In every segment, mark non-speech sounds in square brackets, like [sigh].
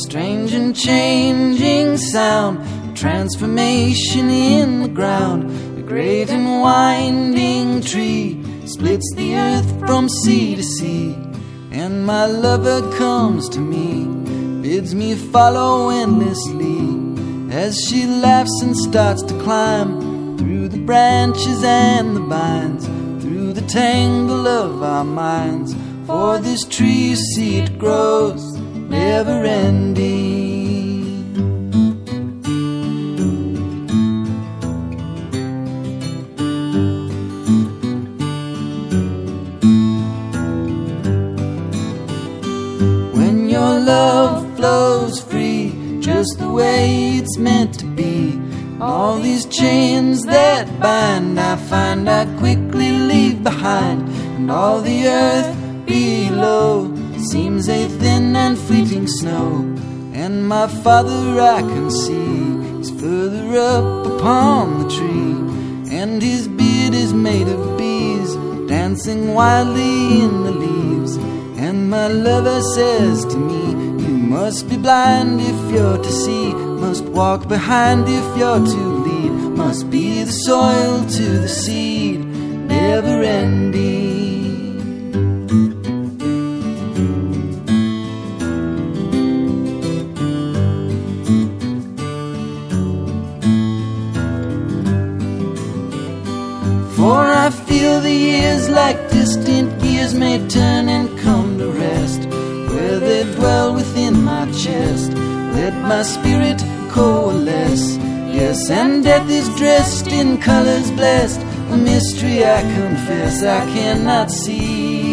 strange and changing sound, a transformation in the ground. A great and winding tree splits the earth from sea to sea. And my lover comes to me, bids me follow endlessly. As she laughs and starts to climb through the branches and the vines, through the tangle of our minds. For this tree, you see, it grows never ending. When your love flows free, just the way it's meant to be. All these chains that bind, I find I quickly leave behind, and all the earth below seems a thin and fleeting snow. And my father I can see, he's further up upon the tree, and his beard is made of bees, dancing wildly in the leaves. And my lover says to me, You must be blind if you're to see, must walk behind if you're to lead, must be the soil to the seed, never ending. Feel the years like distant years may turn and come to rest where they dwell within my chest. Let my spirit coalesce. Yes, and death is dressed in colors blessed. A mystery I confess I cannot see.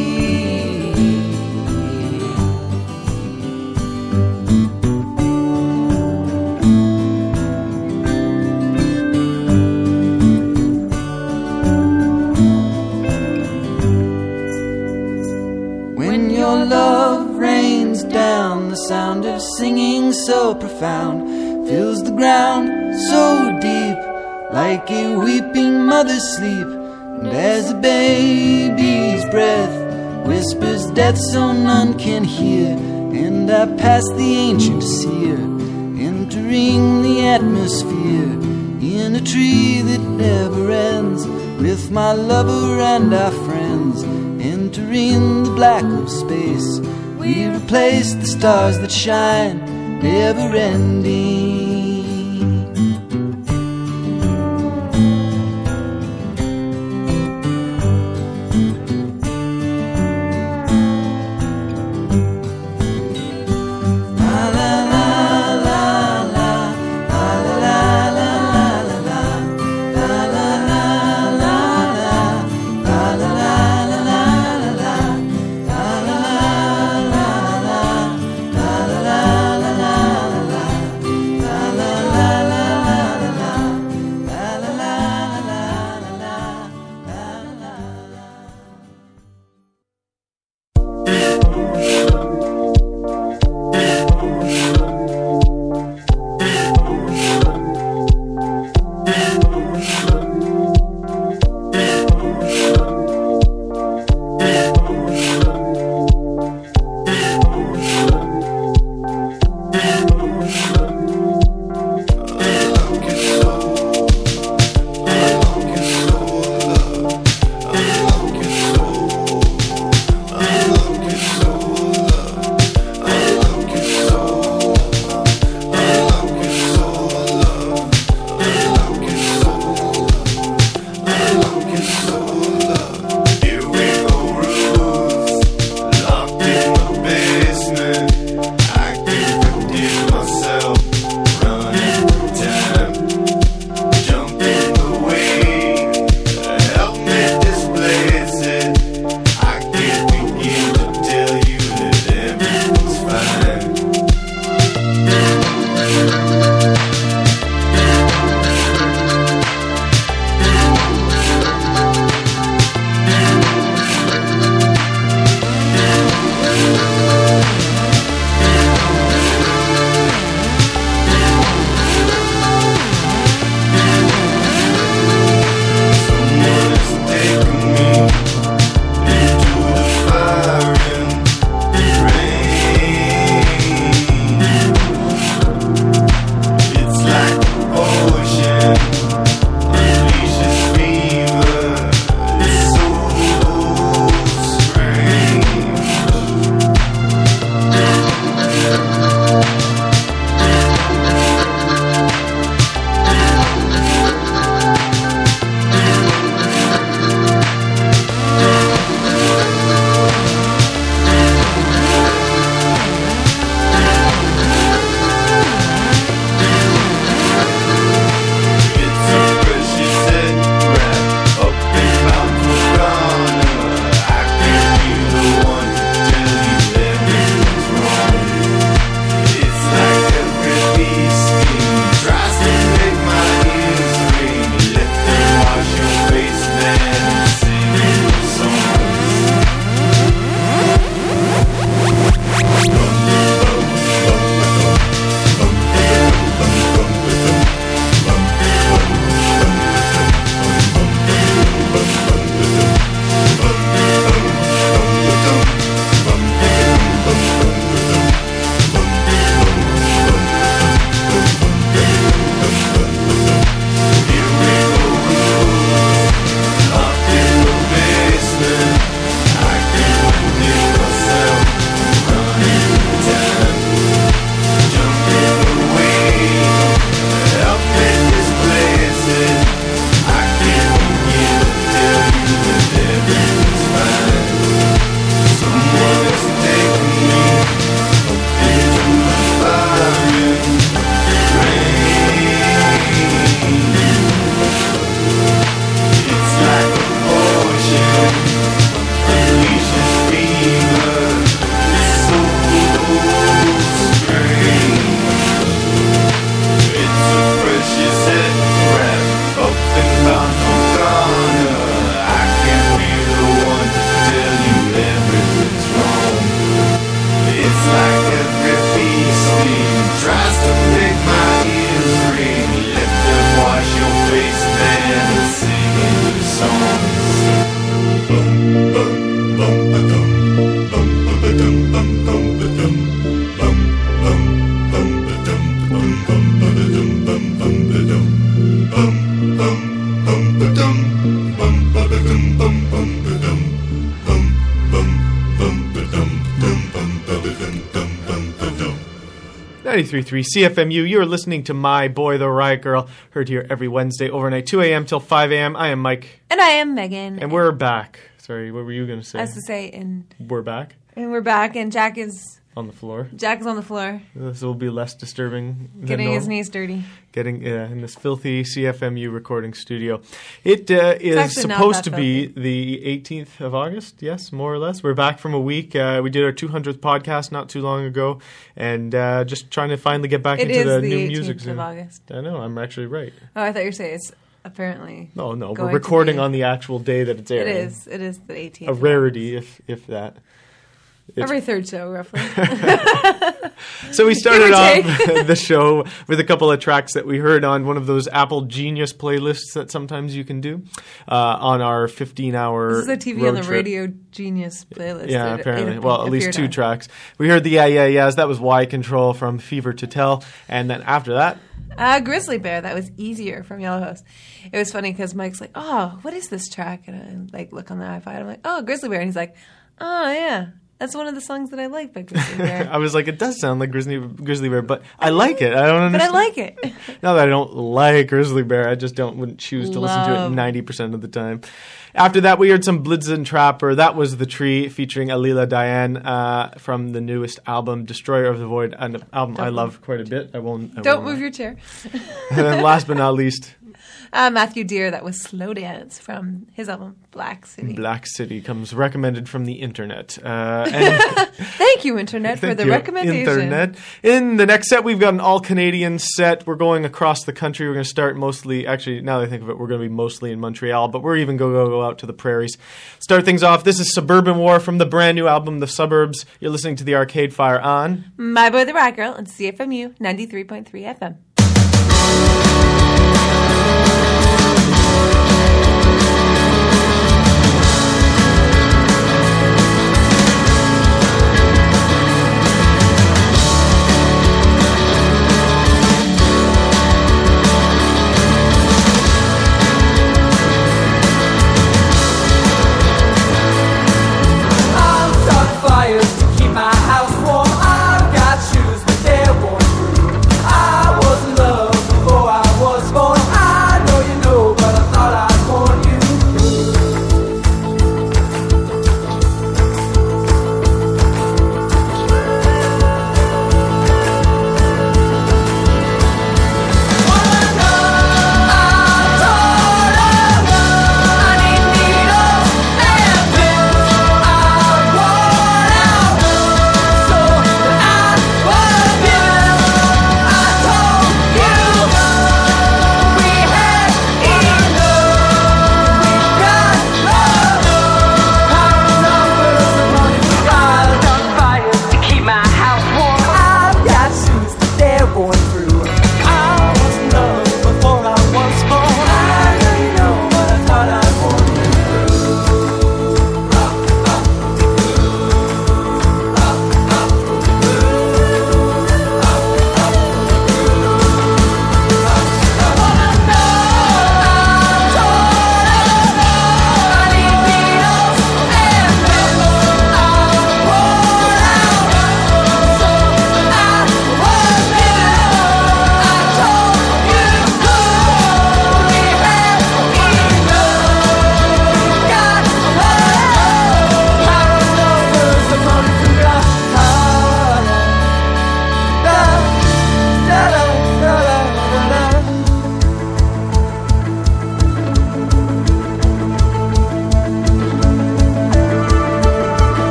So profound fills the ground so deep, like a weeping mother's sleep. And as a baby's breath whispers death so none can hear, and I pass the ancient seer, entering the atmosphere in a tree that never ends, with my lover and our friends entering the black of space. We replace the stars that shine, never ending. 93.3 CFMU. You're listening to My Boy the Riot Girl, heard here every Wednesday overnight, 2 a.m. till 5 a.m. I am Mike, And I am Megan. and we're back. Sorry, what were you going to say? as to say, and We're back and we're back, and Jack is on the floor. Jack is on the floor, This will be less disturbing. than getting his knees dirty. Getting uh, in this filthy CFMU recording studio. It uh, is supposed to be the 18th of August. Yes, more or less. We're back from a week. Uh, we did our 200th podcast not too long ago, and uh, just trying to finally get back It into is the, the new 18th music of. August. I know. I'm actually right. Oh, I thought you were saying it's apparently. No, no, we're recording on the actual day that it's It airing. is. It is the 18th. a rarity, if if that. It's- Every third show, roughly. [laughs] So we started off [laughs] the show with a couple of tracks that we heard on one of those Apple Genius playlists that sometimes you can do uh, on our 15-hour. this is a TV on the trip. Radio Genius playlist. Yeah, apparently. it well, at least two on. tracks. We heard the Yeah Yeah Yeahs. That was Y Control from Fever to Tell, and then after that, Uh, Grizzly Bear, that was easier from Yellow House. It was funny because Mike's like, "Oh, what is this track?" And I like look on the iPod. I'm like, "Oh, Grizzly Bear," and he's like, "Oh yeah, that's one of the songs that I like by Grizzly [laughs] Bear." I was like, it does sound like Grizzly Grizzly Bear, but I like it. I don't understand. but I like it. [laughs] Not that I don't like Grizzly Bear, I just don't wouldn't choose to listen to it ninety percent of the time. After that, we heard some Blitzen Trapper. That was the tree featuring Alela Diane uh, from the newest album, Destroyer of the Void, an album I Don't love quite a bit. I won't. I Don't won't move your chair. [laughs] and then last but not least, Uh, Matthew Dear, that was Slow Dance from his album Black City. Black City comes recommended from the internet. Uh, [laughs] and Thank you, Internet, for the you, recommendation. Internet. In the next set, we've got an all Canadian set. We're going across the country. We're going to start mostly, actually, now that I think of it, we're going to be mostly in Montreal, but we're even going to go out to the prairies. Start things off. This is Suburban War from the brand new album, The Suburbs. You're listening to the Arcade Fire on. My Boy the Rock Girl on CFMU 93.3 FM.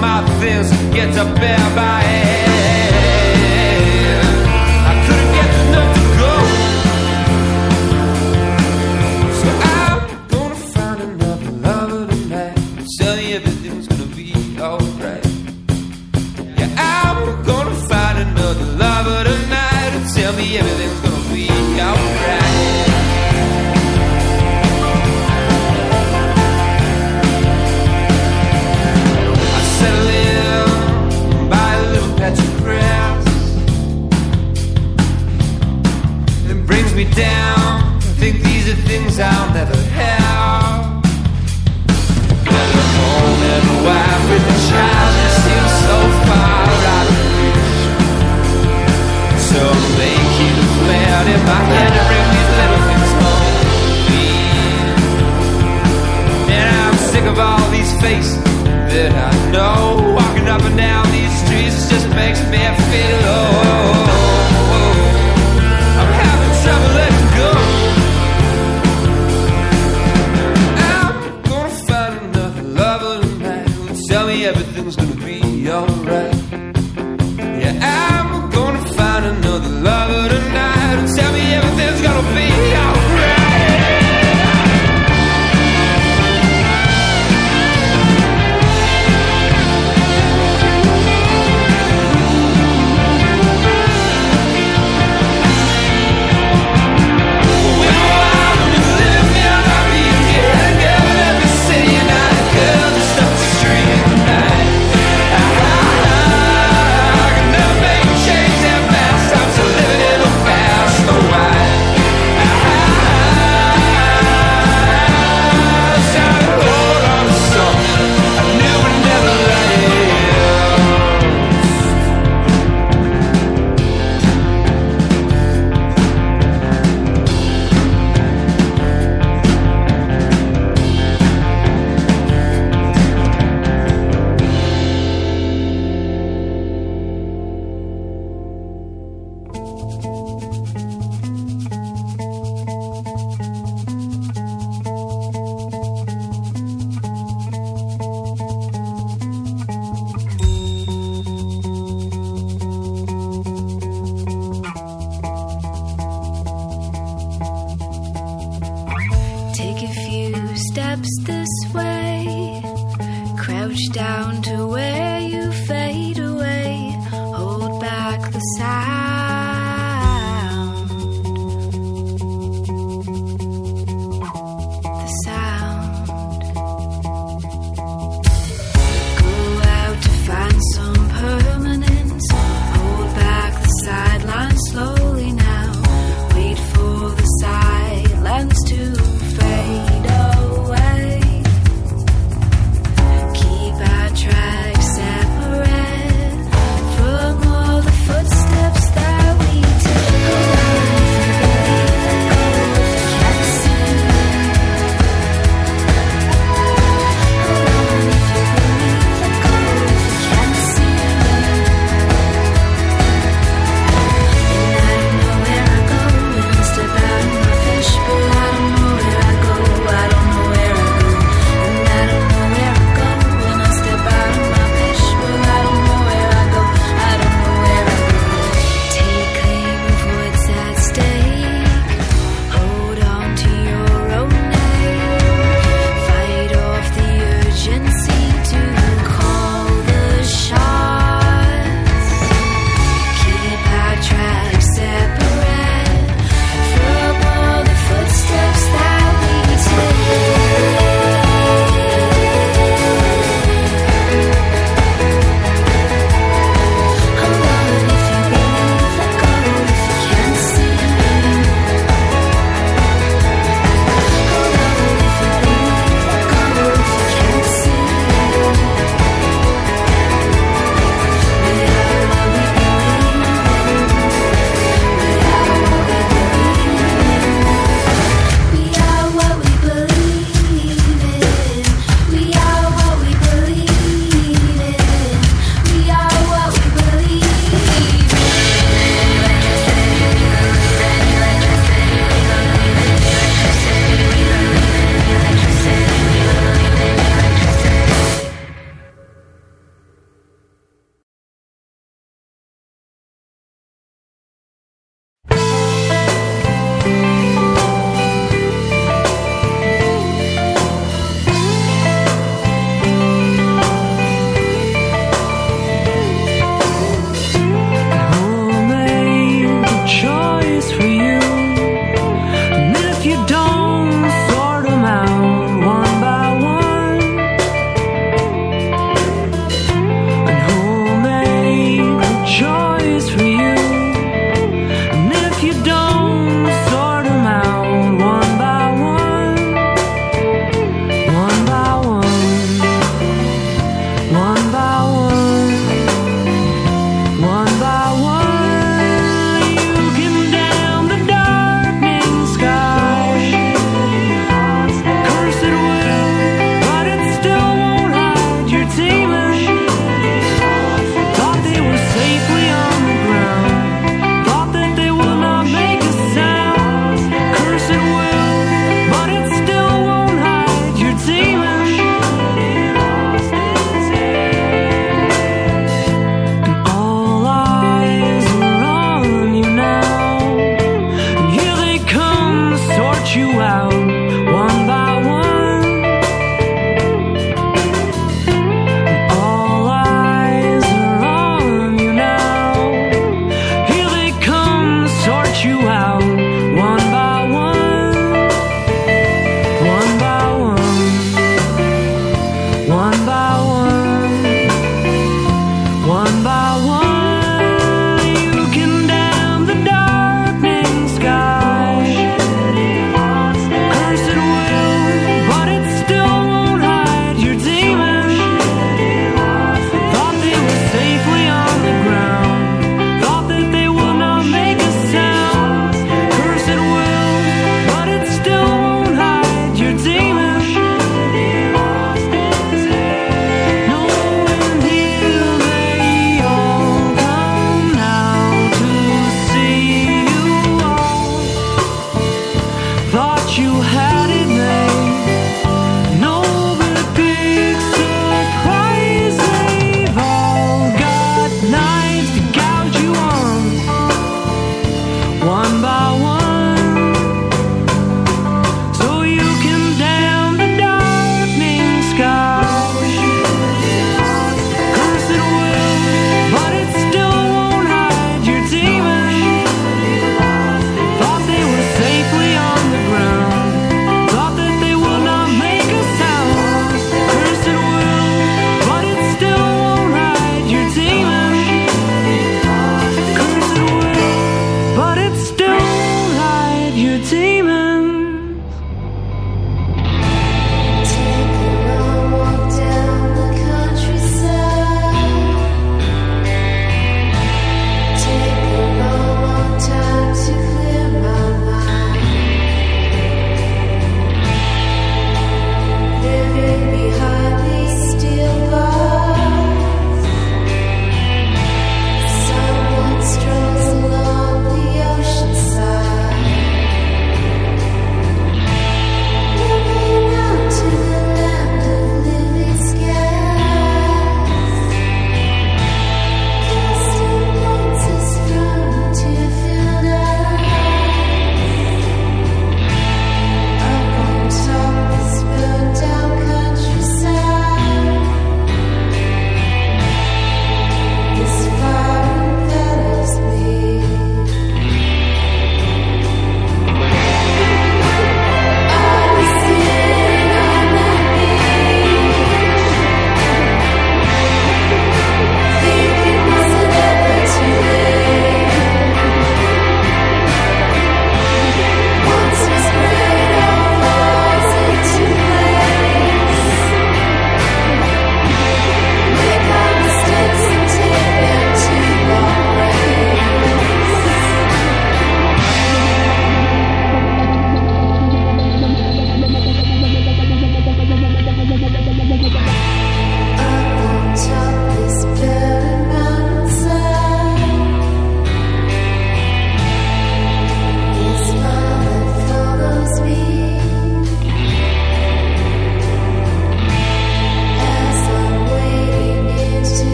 my fears get to bear by face that I know.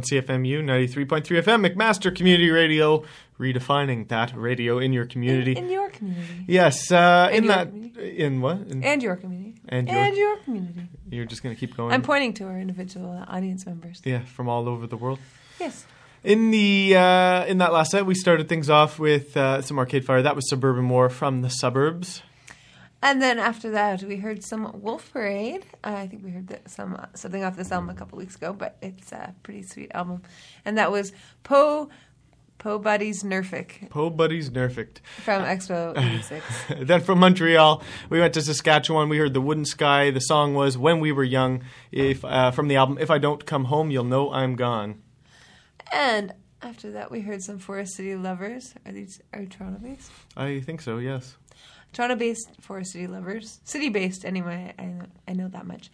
On CFMU 93.3 FM, McMaster Community Radio, redefining that radio in your community. In your community. yes, uh, in, In that, community. in what? In- And your community. And your- and your community. you're just going to keep going. I'm pointing to our individual audience members. yeah, from all over the world. Yes. In the uh, in that last set, we started things off with uh, some Arcade Fire. That was Suburban War from the suburbs. And then after that, we heard some Wolf Parade. Uh, I think we heard that some uh, something off this album a couple weeks ago, but it's a pretty sweet album. And that was Poe Poe Buddies Nerfic Po Buddies Nerfict. from Expo '86. [laughs] then from Montreal, we went to Saskatchewan. We heard the Wooden Sky. The song was "When We Were Young." If uh, from the album, "If I Don't Come Home, You'll Know I'm Gone." and after that, we heard some Forest City Lovers. Are these are Toronto based? I think so. Yes. Toronto based Forest City Lovers, city based anyway. I know, I know that much.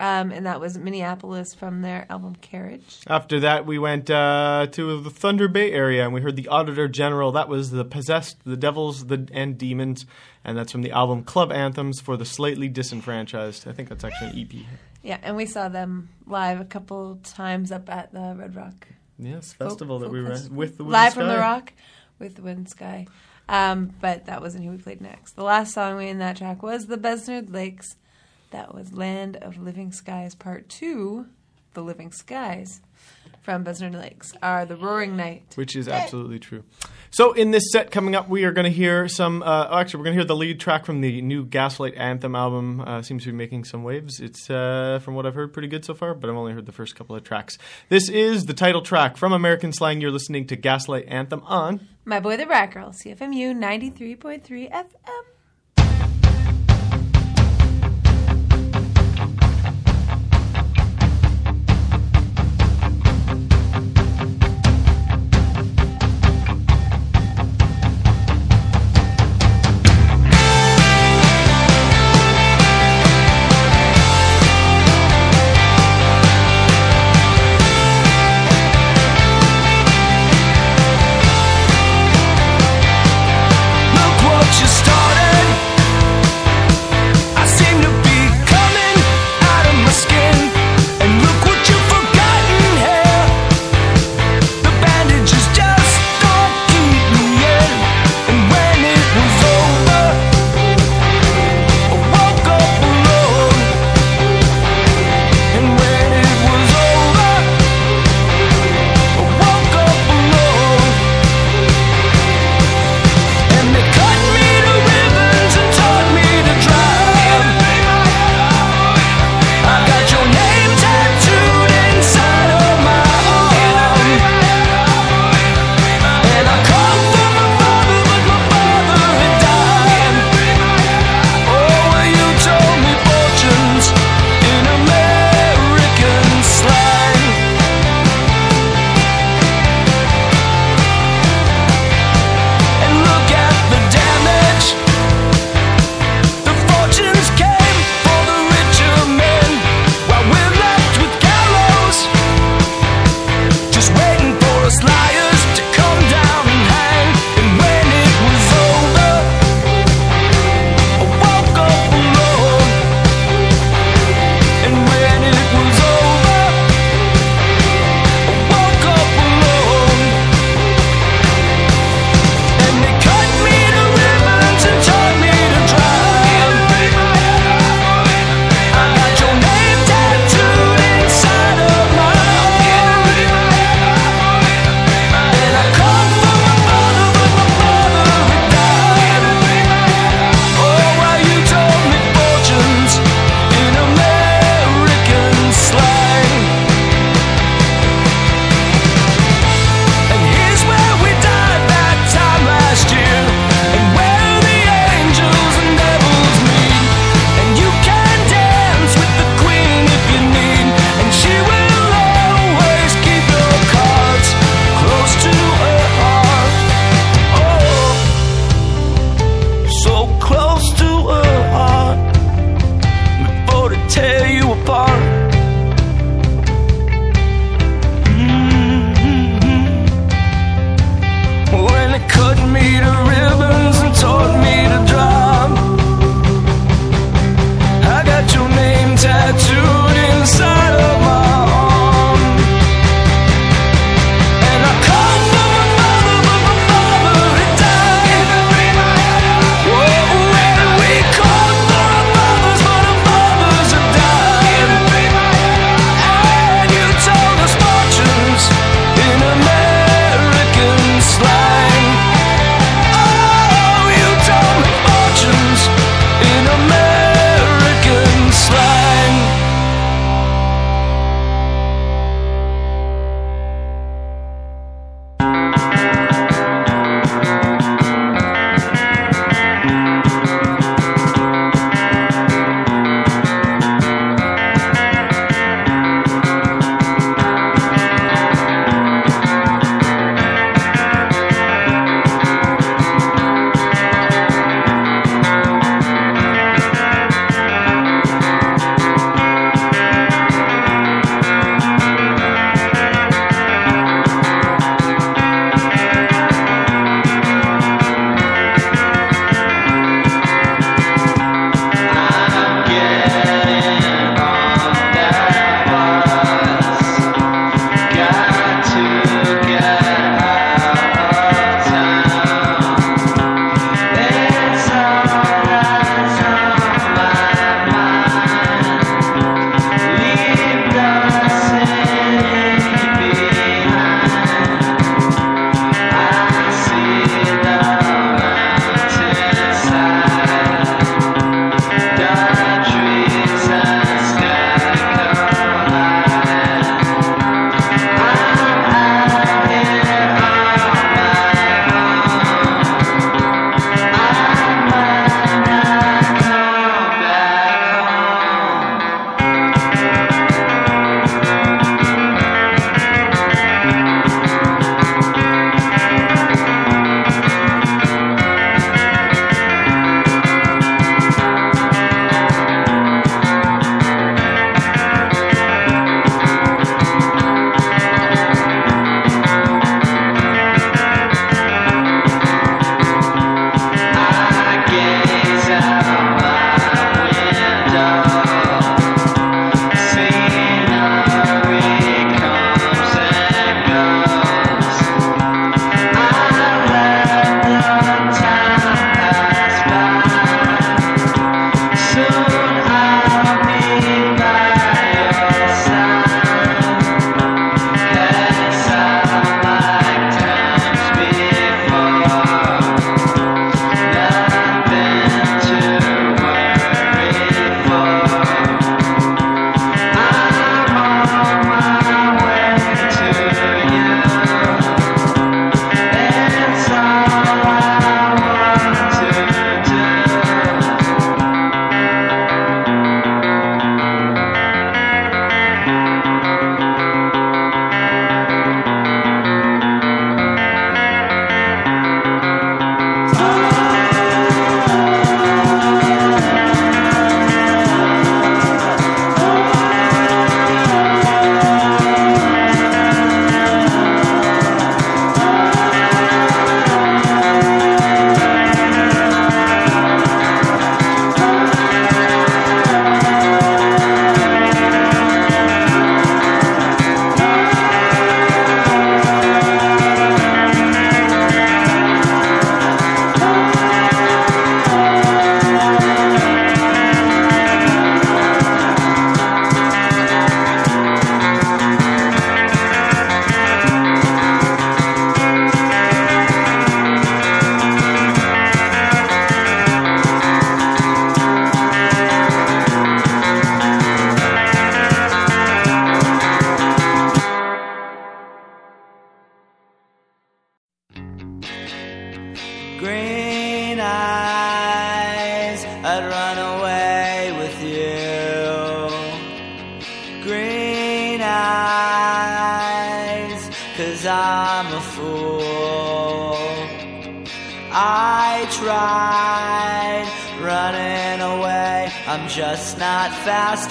Um, and that was Minneapolis from their album Carriage. After that, we went uh, to the Thunder Bay area and we heard the Auditor General. That was the Possessed, the Devils, the and Demons, and that's from the album Club Anthems for the Slightly Disenfranchised. I think that's actually an EP. Yeah, and we saw them live a couple times up at the Red Rock Yes, Folk- festival that folk we were at with the live from the Rock with the Wind Sky. Um, but that wasn't who we played next. The last song we in that track was the Besnard Lakes. That was Land of Living Skies Part Two. The Living Skies from Besnard Lakes are the Roaring Night. Which is absolutely true. So, in this set coming up, we are going to hear some. Uh, actually, we're going to hear the lead track from the new Gaslight Anthem album. Uh, seems to be making some waves. It's, uh, from what I've heard, pretty good so far, but I've only heard the first couple of tracks. This is the title track from American Slang. You're listening to Gaslight Anthem on. My Boy the Riot Girl, CFMU 93.3 FM.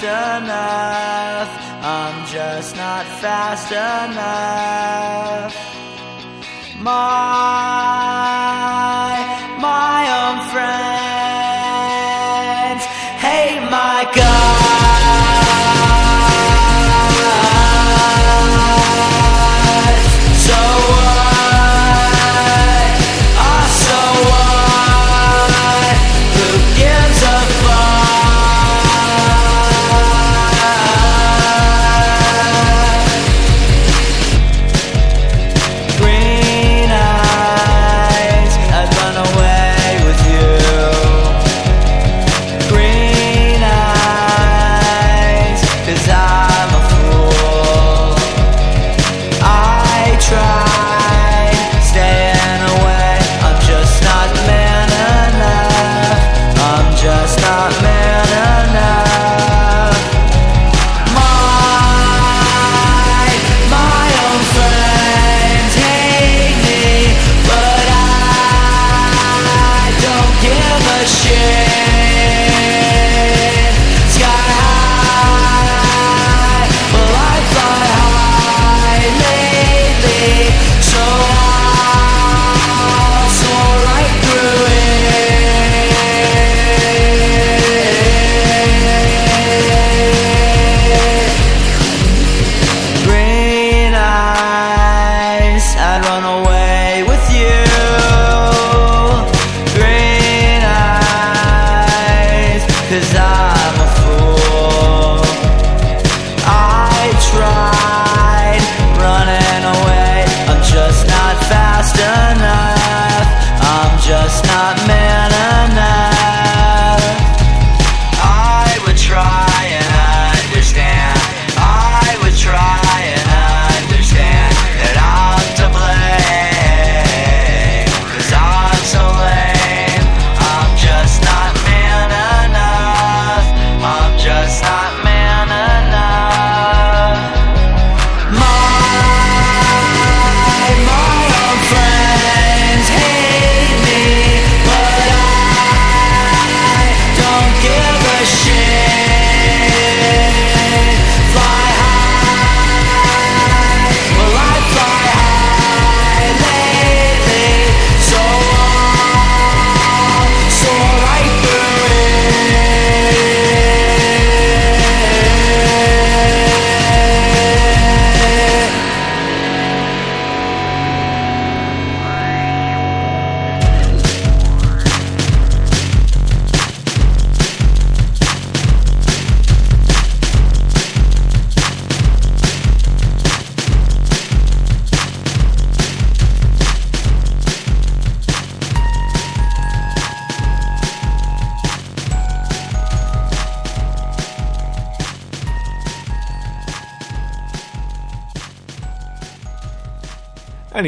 Enough. I'm just not fast enough. My, my own friends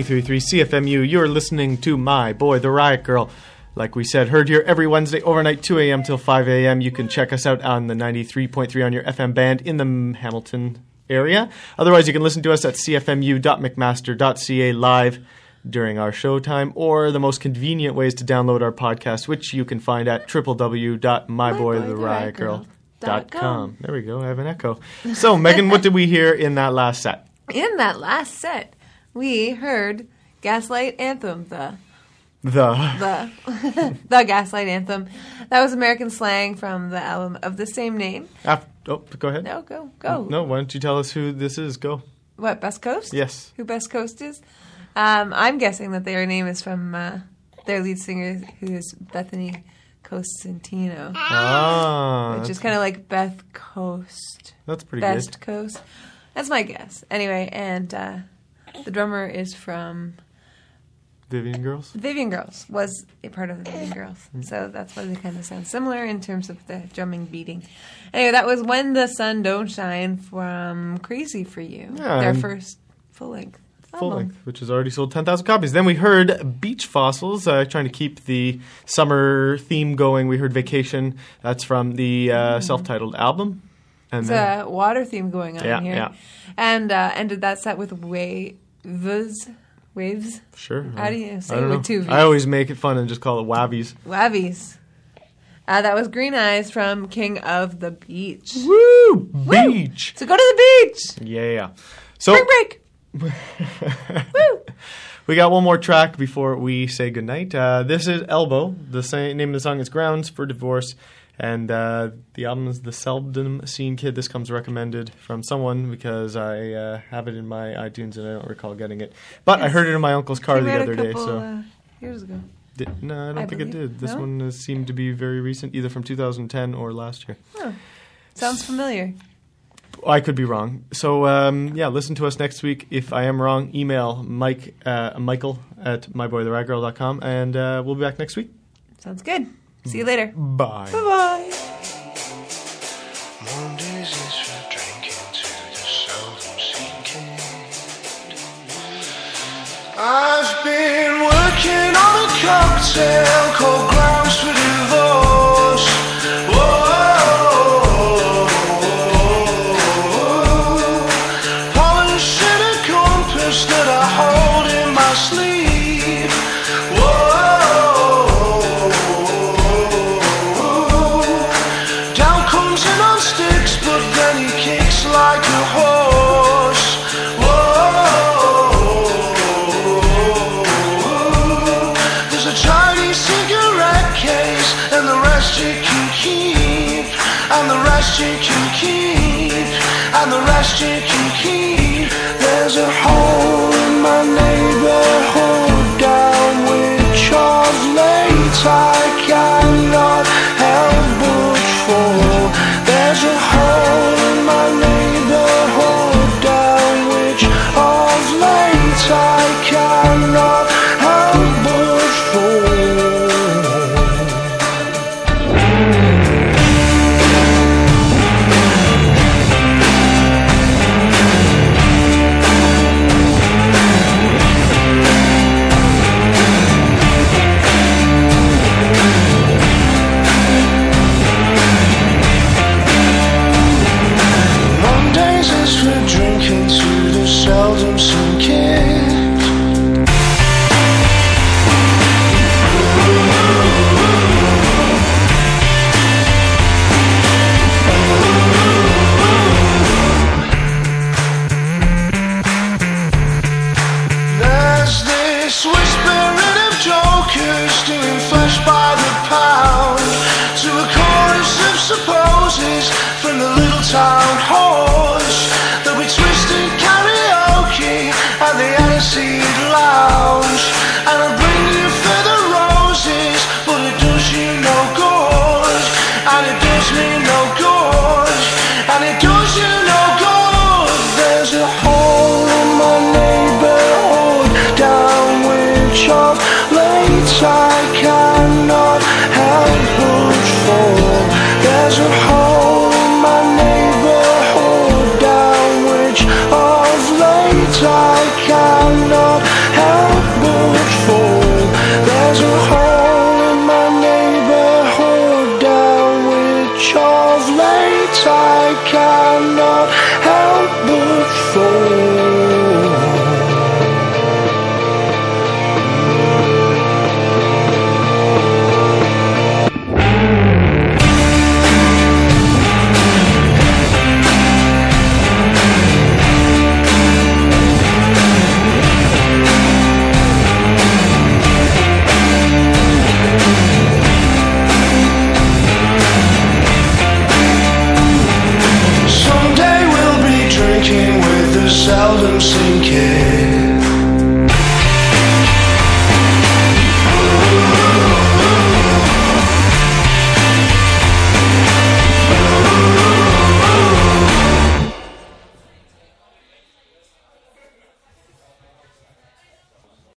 93.3 CFMU. You're listening to My Boy, the Riot Girl. Like we said, heard here every Wednesday overnight, 2 a.m. till 5 a.m. You can check us out on the 93.3 on your FM band in the Hamilton area. Otherwise, you can listen to us at cfmu.mcmaster.ca live during our showtime or the most convenient ways to download our podcast, which you can find at www.myboytheriotgirl.com. There we go. I have an echo. So, Megan, what did we hear in that last set? In that last set, we heard Gaslight Anthem, the The the [laughs] the Gaslight Anthem. That was American slang from the album of the same name. af- oh, go ahead. No, go, go. No, why don't you tell us who this is? Go. What, Best Coast? Yes. Who Best Coast is? Um, I'm guessing that their name is from uh, their lead singer, who is Bethany Cosentino, Ah, which is kind of like Beth Coast, that's pretty Best good. Coast. That's my guess. Anyway, and uh, the drummer is from Vivian Girls. Vivian Girls was a part of the Vivian Girls, so that's why they kind of sound similar in terms of the drumming beating. Anyway, that was "When the Sun Don't Shine" from Crazy for You, Yeah, their first full length. full length, which has already sold 10,000 copies. Then we heard Beach Fossils, uh, trying to keep the summer theme going. We heard Vacation. That's from the uh, self-titled album. And There's then, a water theme going on Yeah, here. yeah. And uh, ended that set with waves. Waves? sure. How do you say I it with two Vs? I always make it fun and just call it Wavies. Wavies. Uh, that was Green Eyes from King of the Beach. Woo! Beach! So go to the beach. Yeah. So Spring break. [laughs] Woo! we got one more track before we say goodnight. Uh, this is Elbow. The sa- name of the song is Grounds for Divorce. And uh, the album is The Seldom Seen Kid. This comes recommended from someone because I uh, have it in my iTunes and I don't recall getting it. But I heard it in my uncle's car the other day. So uh, years ago. Did- no, I don't I think it did. This no? one seemed to be very recent, either from 2010 or last year. Sounds familiar. I could be wrong. So um, yeah, listen to us next week. If I am wrong, email Mike uh, Michael at myboytheriotgirl.com and uh, we'll be back next week. Sounds good. See you later. Bye. Bye bye. Mondays is for drinking to the seldom seen kid. I've been working on a cocktail called Grounds keep, and the rest you can keep. There's a